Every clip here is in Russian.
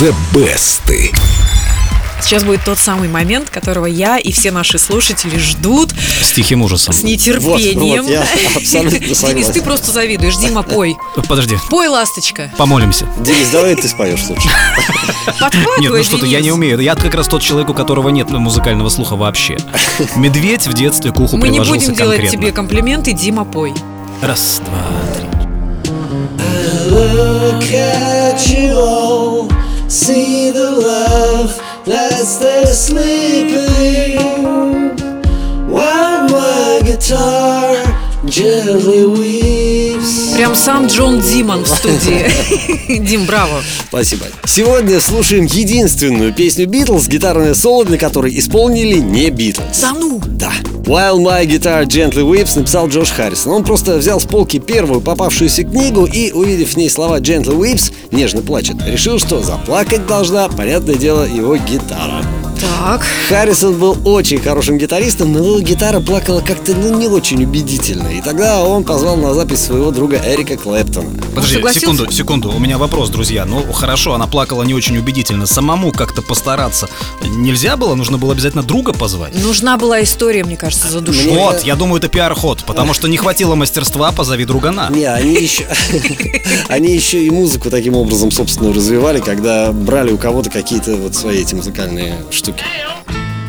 The Best. Сейчас будет тот самый момент, которого я и все наши слушатели ждут С тихим ужасом. с нетерпением. Вот, вот, я абсолютно Денис, ты просто завидуешь. Дима, пой. Подожди, Пой, ласточка. помолимся. Денис, давай ты споешь лучше. Подхватывай, Нет, ну что ты, я не умею. Я как раз тот человек, у которого нет музыкального слуха вообще. Медведь в детстве к уху Мы не будем делать тебе комплименты, Дима, пой. Раз, два, три. Look at you all, see the love that's there sleeping. While my guitar. Прям сам Джон Димон в студии. Дим, браво. Спасибо. Сегодня слушаем единственную песню Битлз, гитарное соло для которой исполнили не Битлз. Да ну. Да. While My Guitar Gently Weeps написал Джош Харрисон. Он просто взял с полки первую попавшуюся книгу и, увидев в ней слова Gently Weeps, нежно плачет, решил, что заплакать должна, понятное дело, его гитара. Так. Харрисон был очень хорошим гитаристом, но его гитара плакала как-то ну, не очень убедительно. И тогда он позвал на запись своего друга Эрика Клэптона. Подожди, согласился? секунду, секунду. У меня вопрос, друзья. Ну, хорошо, она плакала не очень убедительно. Самому как-то постараться нельзя было? Нужно было обязательно друга позвать? Нужна была история, мне кажется, за. Мне- Вот, я думаю, это пиар-ход, потому что не хватило мастерства, позови другана. Не, они еще, они еще и музыку таким образом, собственно, развивали, когда брали у кого-то какие-то вот свои эти музыкальные штуки.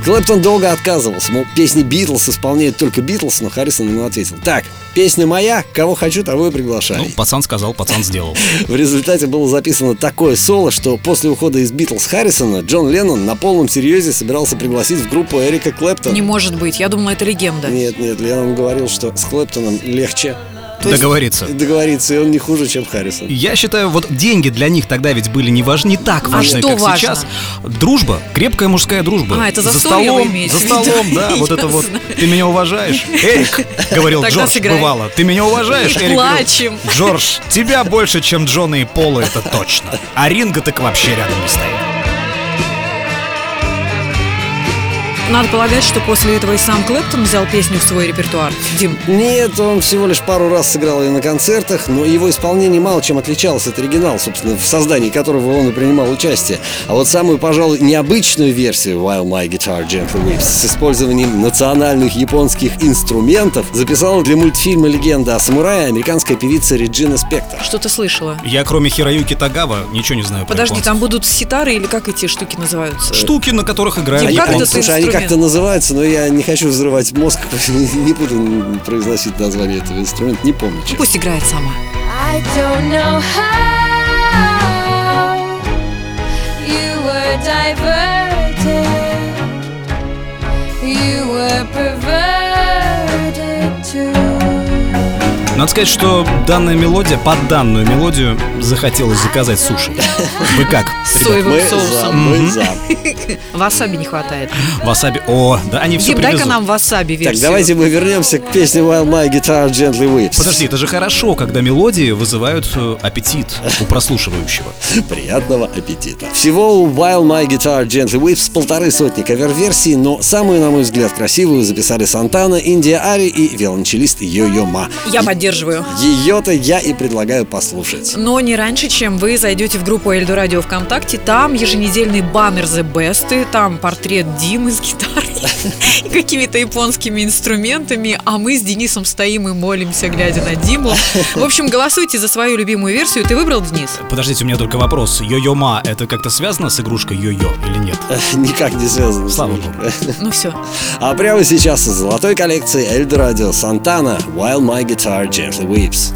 Клэптон долго отказывался, мол, песни Битлз исполняют только Битлз, но Харрисон ему ответил, так, песня моя, кого хочу, того и приглашаю. Ну, пацан сказал, пацан сделал. В результате было записано такое соло, что после ухода из Битлз Харрисона Джон Леннон на полном серьезе собирался пригласить в группу Эрика Клэптона. Не может быть. Я думала, это легенда. Нет, нет, Леннон говорил, что с Клэптоном легче То есть- Договориться. договориться, и он не хуже, чем Харрисон. Я считаю, вот деньги для них тогда ведь были не важны, не так важны, А что как важно? сейчас. Дружба, крепкая мужская дружба. А, это за вы столом, за виду? столом, да, вот это вот. Ты меня уважаешь, Эрик, говорил Джордж, бывало. Ты меня уважаешь, Эрик? плачем. Джордж, тебя больше, чем Джона и Пола, это точно. А Ринга так вообще рядом не стоит. Надо полагать, что после этого и сам Клэптон взял песню в свой репертуар. Дим, Нет, он всего лишь пару раз сыграл ее на концертах, но его исполнение мало чем отличалось от оригинала, собственно, в создании которого он и принимал участие. А вот самую, пожалуй, необычную версию While My Guitar Gently Weeps с использованием национальных японских инструментов записала для мультфильма «Легенда о самурае» американская певица Реджина Спектор. что ты слышала? Я кроме Хироюки Тагава ничего не знаю Подожди, там будут ситары или как эти штуки называются? Штуки, на которых играют Дим, как они инструмент? Как-то называются, но я не хочу взрывать мозг, не буду произносить название этого инструмента, не помню. честно. Пусть играет сама. I don't know how you were diverted, Надо сказать, что данная мелодия, под данную мелодию захотелось заказать суши. Вы как? Соевым Мы за, соусом. мы за. Васаби не хватает. Васаби. О, да, они все Дим, дай-ка нам васаби версию. Так, давайте мы вернемся к песне While My Guitar Gently Weeps. Подожди, это же хорошо, когда мелодии вызывают э, аппетит у прослушивающего. Приятного аппетита. Всего у While My Guitar Gently Weeps полторы сотни кавер-версий, но самую, на мой взгляд, красивую записали Сантана, Индия Ари и виолончелист Йо-Йо Ма. Я поддерживаю. Ее-то я и предлагаю послушать. Но не раньше, чем вы зайдете в группу Эльдо Радио ВКонтакте. Там еженедельный баннер The Best, там портрет Димы с гитарой и какими-то японскими инструментами, а мы с Денисом стоим и молимся, глядя на Диму. В общем, голосуйте за свою любимую версию. Ты выбрал, Денис? Подождите, у меня только вопрос. Йо-йо-ма, это как-то связано с игрушкой йо-йо или нет? Никак не связано. с Слава богу. Ну все. А прямо сейчас из золотой коллекции Эльдо Радио Сантана While My Guitar Gently Weeps.